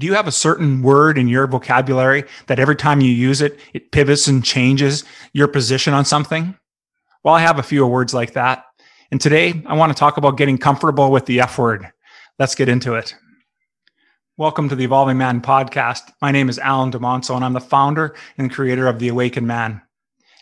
Do you have a certain word in your vocabulary that every time you use it, it pivots and changes your position on something? Well, I have a few words like that. And today I want to talk about getting comfortable with the F word. Let's get into it. Welcome to the Evolving Man podcast. My name is Alan DeMonso, and I'm the founder and creator of The Awakened Man.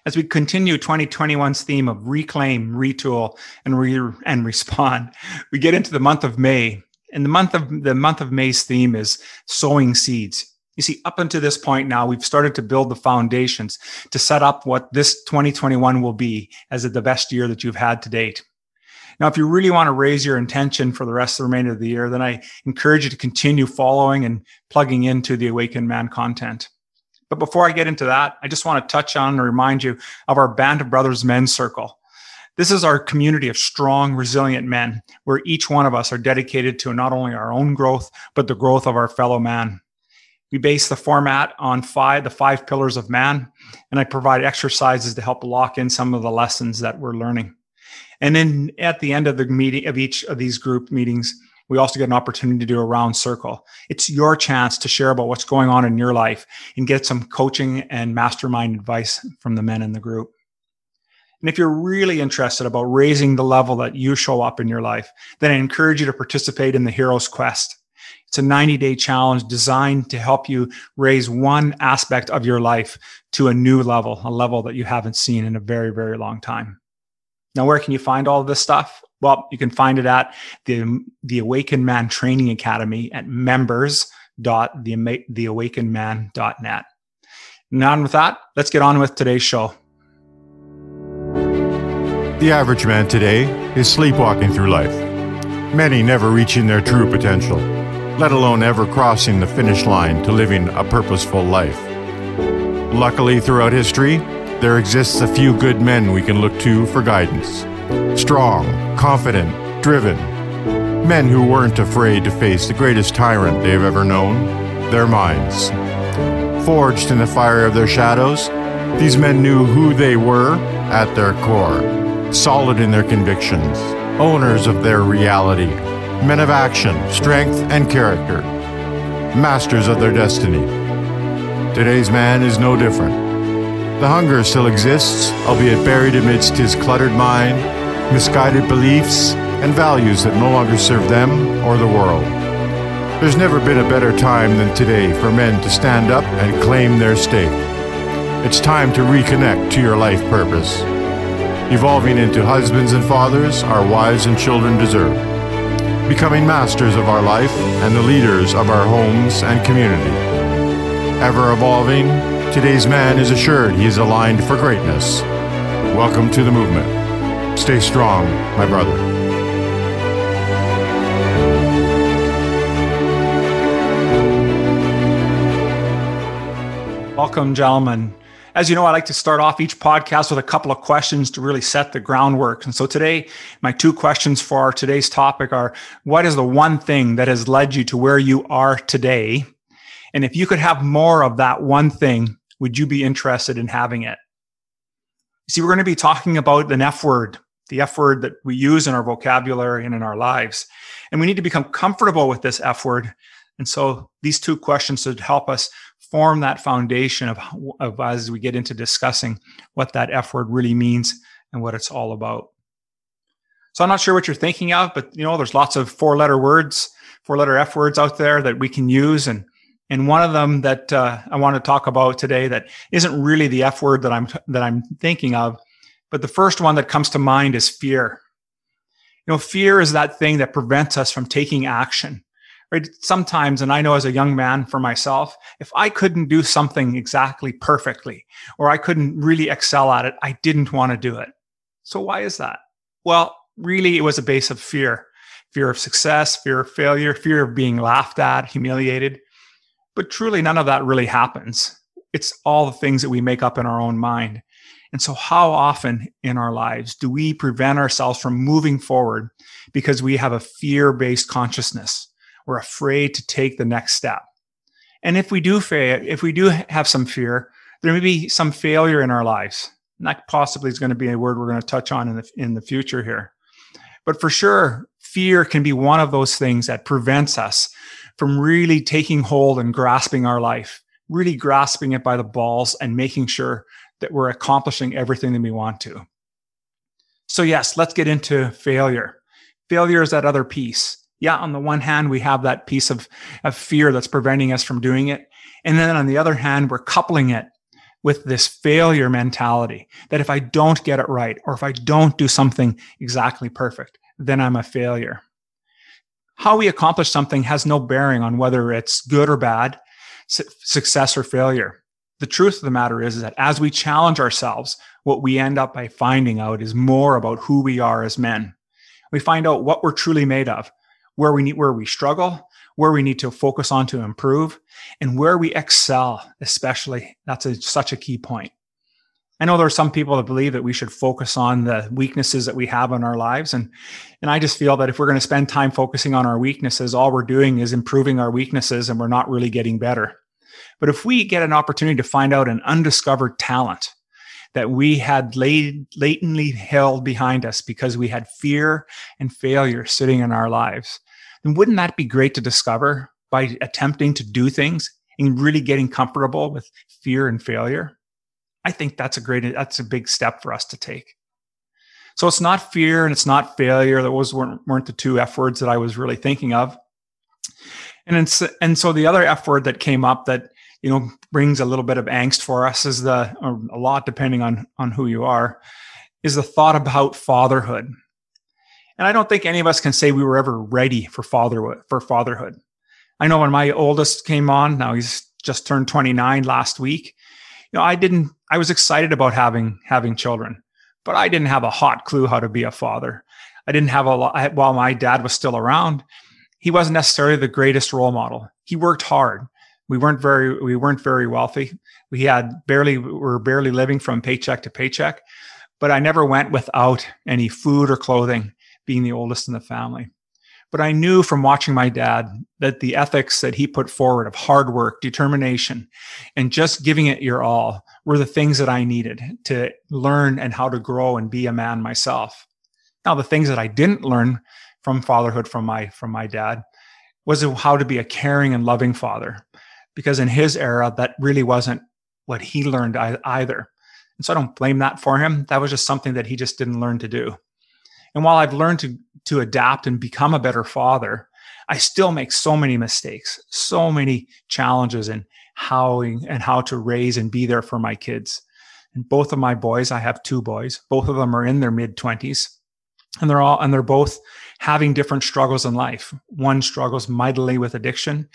As we continue 2021's theme of reclaim, retool, and re- and respond, we get into the month of May, and the month of the month of May's theme is sowing seeds. You see, up until this point now, we've started to build the foundations to set up what this 2021 will be as the best year that you've had to date. Now, if you really want to raise your intention for the rest of the remainder of the year, then I encourage you to continue following and plugging into the Awakened Man content. But before I get into that, I just want to touch on and remind you of our Band of Brothers Men's Circle. This is our community of strong, resilient men where each one of us are dedicated to not only our own growth, but the growth of our fellow man. We base the format on five, the five pillars of man, and I provide exercises to help lock in some of the lessons that we're learning. And then at the end of the meeting of each of these group meetings, we also get an opportunity to do a round circle. It's your chance to share about what's going on in your life and get some coaching and mastermind advice from the men in the group. And if you're really interested about raising the level that you show up in your life, then I encourage you to participate in the Hero's Quest. It's a 90 day challenge designed to help you raise one aspect of your life to a new level, a level that you haven't seen in a very, very long time. Now, where can you find all this stuff? Well, you can find it at the, the Awakened Man Training Academy at members.theawakenedman.net. Now, with that, let's get on with today's show. The average man today is sleepwalking through life. Many never reaching their true potential, let alone ever crossing the finish line to living a purposeful life. Luckily, throughout history, there exists a few good men we can look to for guidance. Strong, confident, driven. Men who weren't afraid to face the greatest tyrant they've ever known their minds. Forged in the fire of their shadows, these men knew who they were at their core solid in their convictions, owners of their reality, men of action, strength, and character, masters of their destiny. Today's man is no different. The hunger still exists, albeit buried amidst his cluttered mind, misguided beliefs, and values that no longer serve them or the world. There's never been a better time than today for men to stand up and claim their stake. It's time to reconnect to your life purpose evolving into husbands and fathers our wives and children deserve, becoming masters of our life and the leaders of our homes and community. Ever evolving, today's man is assured he is aligned for greatness. Welcome to the movement. Stay strong, my brother. Welcome, gentlemen. As you know, I like to start off each podcast with a couple of questions to really set the groundwork. And so today, my two questions for today's topic are what is the one thing that has led you to where you are today? And if you could have more of that one thing, would you be interested in having it? See, we're going to be talking about the F word, the F word that we use in our vocabulary and in our lives. And we need to become comfortable with this F word. And so these two questions should help us form that foundation of, of as we get into discussing what that F word really means and what it's all about. So I'm not sure what you're thinking of, but you know, there's lots of four letter words, four letter F words out there that we can use. And, and one of them that uh, I want to talk about today that isn't really the F word that I'm, that I'm thinking of, but the first one that comes to mind is fear. You know, fear is that thing that prevents us from taking action right? Sometimes, and I know as a young man for myself, if I couldn't do something exactly perfectly or I couldn't really excel at it, I didn't want to do it. So why is that? Well, really, it was a base of fear fear of success, fear of failure, fear of being laughed at, humiliated. But truly, none of that really happens. It's all the things that we make up in our own mind. And so, how often in our lives do we prevent ourselves from moving forward because we have a fear based consciousness? We're afraid to take the next step. And if we do fail, if we do have some fear, there may be some failure in our lives. And that possibly is going to be a word we're going to touch on in the, in the future here. But for sure, fear can be one of those things that prevents us from really taking hold and grasping our life, really grasping it by the balls and making sure that we're accomplishing everything that we want to. So, yes, let's get into failure. Failure is that other piece. Yeah, on the one hand, we have that piece of, of fear that's preventing us from doing it. And then on the other hand, we're coupling it with this failure mentality that if I don't get it right, or if I don't do something exactly perfect, then I'm a failure. How we accomplish something has no bearing on whether it's good or bad, su- success or failure. The truth of the matter is, is that as we challenge ourselves, what we end up by finding out is more about who we are as men. We find out what we're truly made of, where we need, where we struggle, where we need to focus on to improve, and where we excel, especially. That's a, such a key point. I know there are some people that believe that we should focus on the weaknesses that we have in our lives. And, and I just feel that if we're going to spend time focusing on our weaknesses, all we're doing is improving our weaknesses and we're not really getting better. But if we get an opportunity to find out an undiscovered talent that we had laid, latently held behind us because we had fear and failure sitting in our lives, then wouldn't that be great to discover by attempting to do things and really getting comfortable with fear and failure? I think that's a great, that's a big step for us to take. So it's not fear and it's not failure. Those weren't, weren't the two F words that I was really thinking of. And, it's and so the other F word that came up that, you know, brings a little bit of angst for us is the, or a lot depending on, on who you are, is the thought about fatherhood. And I don't think any of us can say we were ever ready for fatherhood, for fatherhood. I know when my oldest came on, now he's just turned 29 last week. You know, I didn't I was excited about having having children, but I didn't have a hot clue how to be a father. I didn't have a lot while my dad was still around. He wasn't necessarily the greatest role model. He worked hard. We weren't very we weren't very wealthy. We had barely we were barely living from paycheck to paycheck. But I never went without any food or clothing, being the oldest in the family. But I knew from watching my dad that the ethics that he put forward of hard work, determination, and just giving it your all were the things that I needed to learn and how to grow and be a man myself. Now, the things that I didn't learn from fatherhood from my from my dad was how to be a caring and loving father, because in his era that really wasn't what he learned either. And so I don't blame that for him. That was just something that he just didn't learn to do. And while I've learned to, to adapt and become a better father, I still make so many mistakes, so many challenges in how and how to raise and be there for my kids. And both of my boys, I have two boys, both of them are in their mid 20s. And they're all and they're both having different struggles in life. One struggles mightily with addiction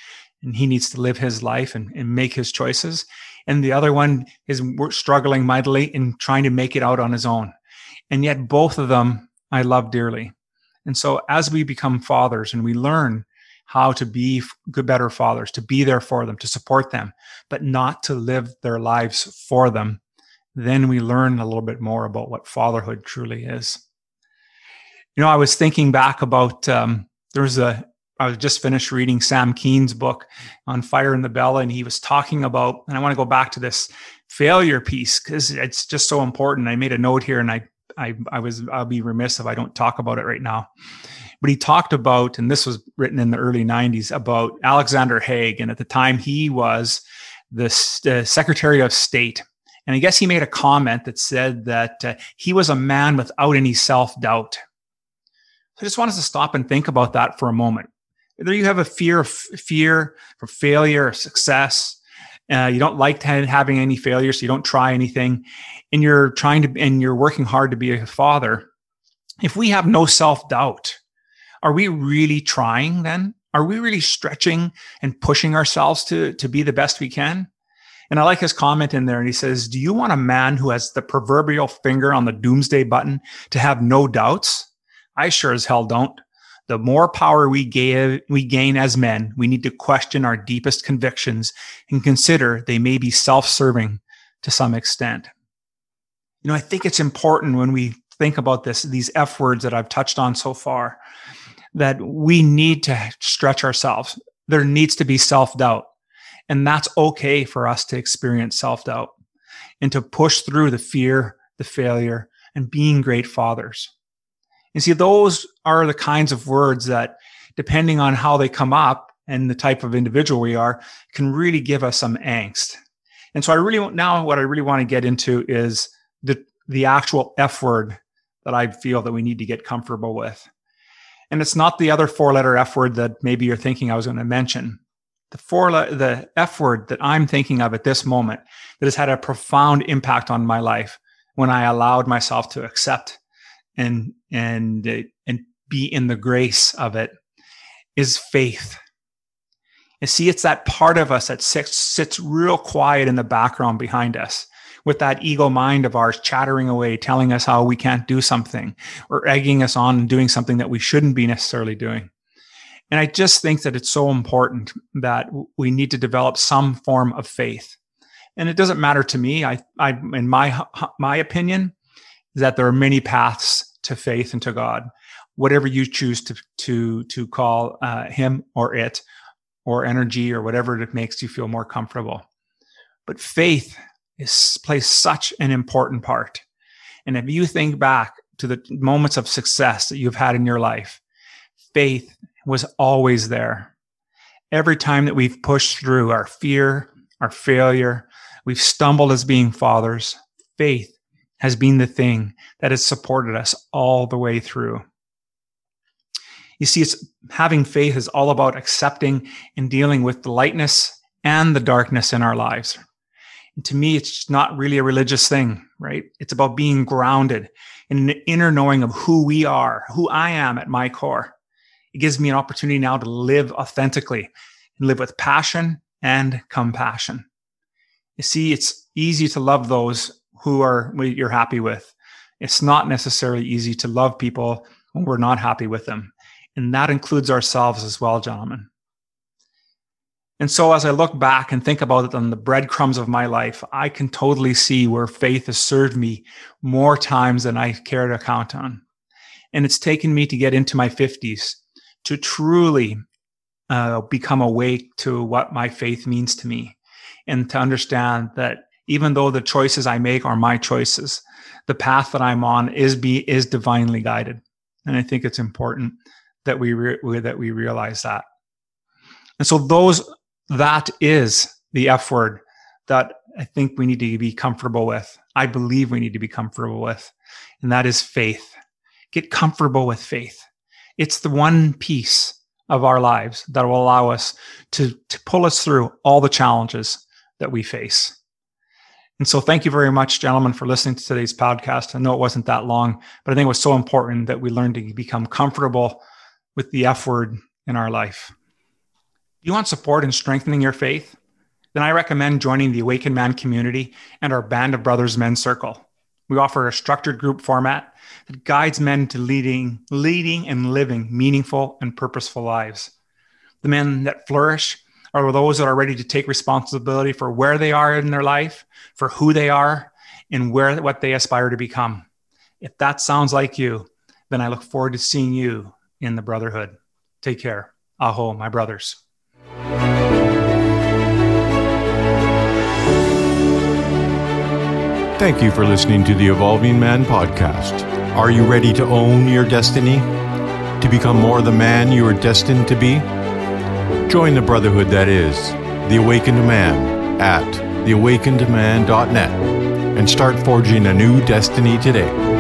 and he needs to live his life and, and make his choices. And the other one is struggling mightily in trying to make it out on his own. And yet both of them I love dearly. And so as we become fathers and we learn how to be good, better fathers, to be there for them, to support them, but not to live their lives for them, then we learn a little bit more about what fatherhood truly is. You know, I was thinking back about um, there was a I was just finished reading Sam Keen's book on Fire in the Belly, and he was talking about, and I want to go back to this failure piece because it's just so important. I made a note here and I I, I was I'll be remiss if I don't talk about it right now. But he talked about, and this was written in the early 90s, about Alexander Haig. And at the time, he was the Secretary of State. And I guess he made a comment that said that uh, he was a man without any self doubt. So I just want us to stop and think about that for a moment. Whether you have a fear of fear for failure or success, uh, you don't like having any failures, so you don't try anything, and you're trying to and you're working hard to be a father. If we have no self doubt, are we really trying then? Are we really stretching and pushing ourselves to, to be the best we can? And I like his comment in there. And he says, Do you want a man who has the proverbial finger on the doomsday button to have no doubts? I sure as hell don't the more power we, we gain as men, we need to question our deepest convictions and consider they may be self serving to some extent. You know, I think it's important when we think about this, these F words that I've touched on so far, that we need to stretch ourselves. There needs to be self doubt. And that's okay for us to experience self doubt and to push through the fear, the failure, and being great fathers. You see, those are the kinds of words that, depending on how they come up, and the type of individual we are can really give us some angst. And so I really want now what I really want to get into is the the actual F word that I feel that we need to get comfortable with. And it's not the other four letter F word that maybe you're thinking I was going to mention. The four le- the F word that I'm thinking of at this moment that has had a profound impact on my life when I allowed myself to accept and and uh, and be in the grace of it is faith. And see, it's that part of us that sits, sits real quiet in the background behind us with that ego mind of ours chattering away, telling us how we can't do something or egging us on and doing something that we shouldn't be necessarily doing. And I just think that it's so important that we need to develop some form of faith. And it doesn't matter to me. I, I, in my, my opinion, is that there are many paths to faith and to God, whatever you choose to, to, to call uh, him or it or energy or whatever it makes you feel more comfortable. But faith is plays such an important part. And if you think back to the moments of success that you've had in your life, faith was always there. Every time that we've pushed through our fear, our failure, we've stumbled as being fathers, faith has been the thing that has supported us all the way through. You see, it's having faith is all about accepting and dealing with the lightness and the darkness in our lives. And to me, it's not really a religious thing, right? It's about being grounded in an inner knowing of who we are, who I am at my core. It gives me an opportunity now to live authentically and live with passion and compassion. You see, it's easy to love those who are you're happy with. It's not necessarily easy to love people when we're not happy with them. And that includes ourselves as well, gentlemen. And so as I look back and think about it on the breadcrumbs of my life, I can totally see where faith has served me more times than I care to count on. And it's taken me to get into my 50s to truly uh, become awake to what my faith means to me and to understand that even though the choices I make are my choices, the path that I'm on is be is divinely guided. And I think it's important that we re- that we realize that. And so those that is the F word that I think we need to be comfortable with. I believe we need to be comfortable with, and that is faith. Get comfortable with faith. It's the one piece of our lives that will allow us to, to pull us through all the challenges that we face. And so, thank you very much, gentlemen, for listening to today's podcast. I know it wasn't that long, but I think it was so important that we learn to become comfortable with the F word in our life Do you want support in strengthening your faith? Then I recommend joining the Awakened Man community and our Band of Brothers Men's Circle. We offer a structured group format that guides men to leading, leading and living meaningful and purposeful lives. The men that flourish are those that are ready to take responsibility for where they are in their life, for who they are, and where what they aspire to become. If that sounds like you, then I look forward to seeing you in the brotherhood. Take care. Aho, my brothers. Thank you for listening to the Evolving Man podcast. Are you ready to own your destiny? To become more the man you are destined to be? Join the brotherhood that is the Awakened Man at theawakenedman.net and start forging a new destiny today.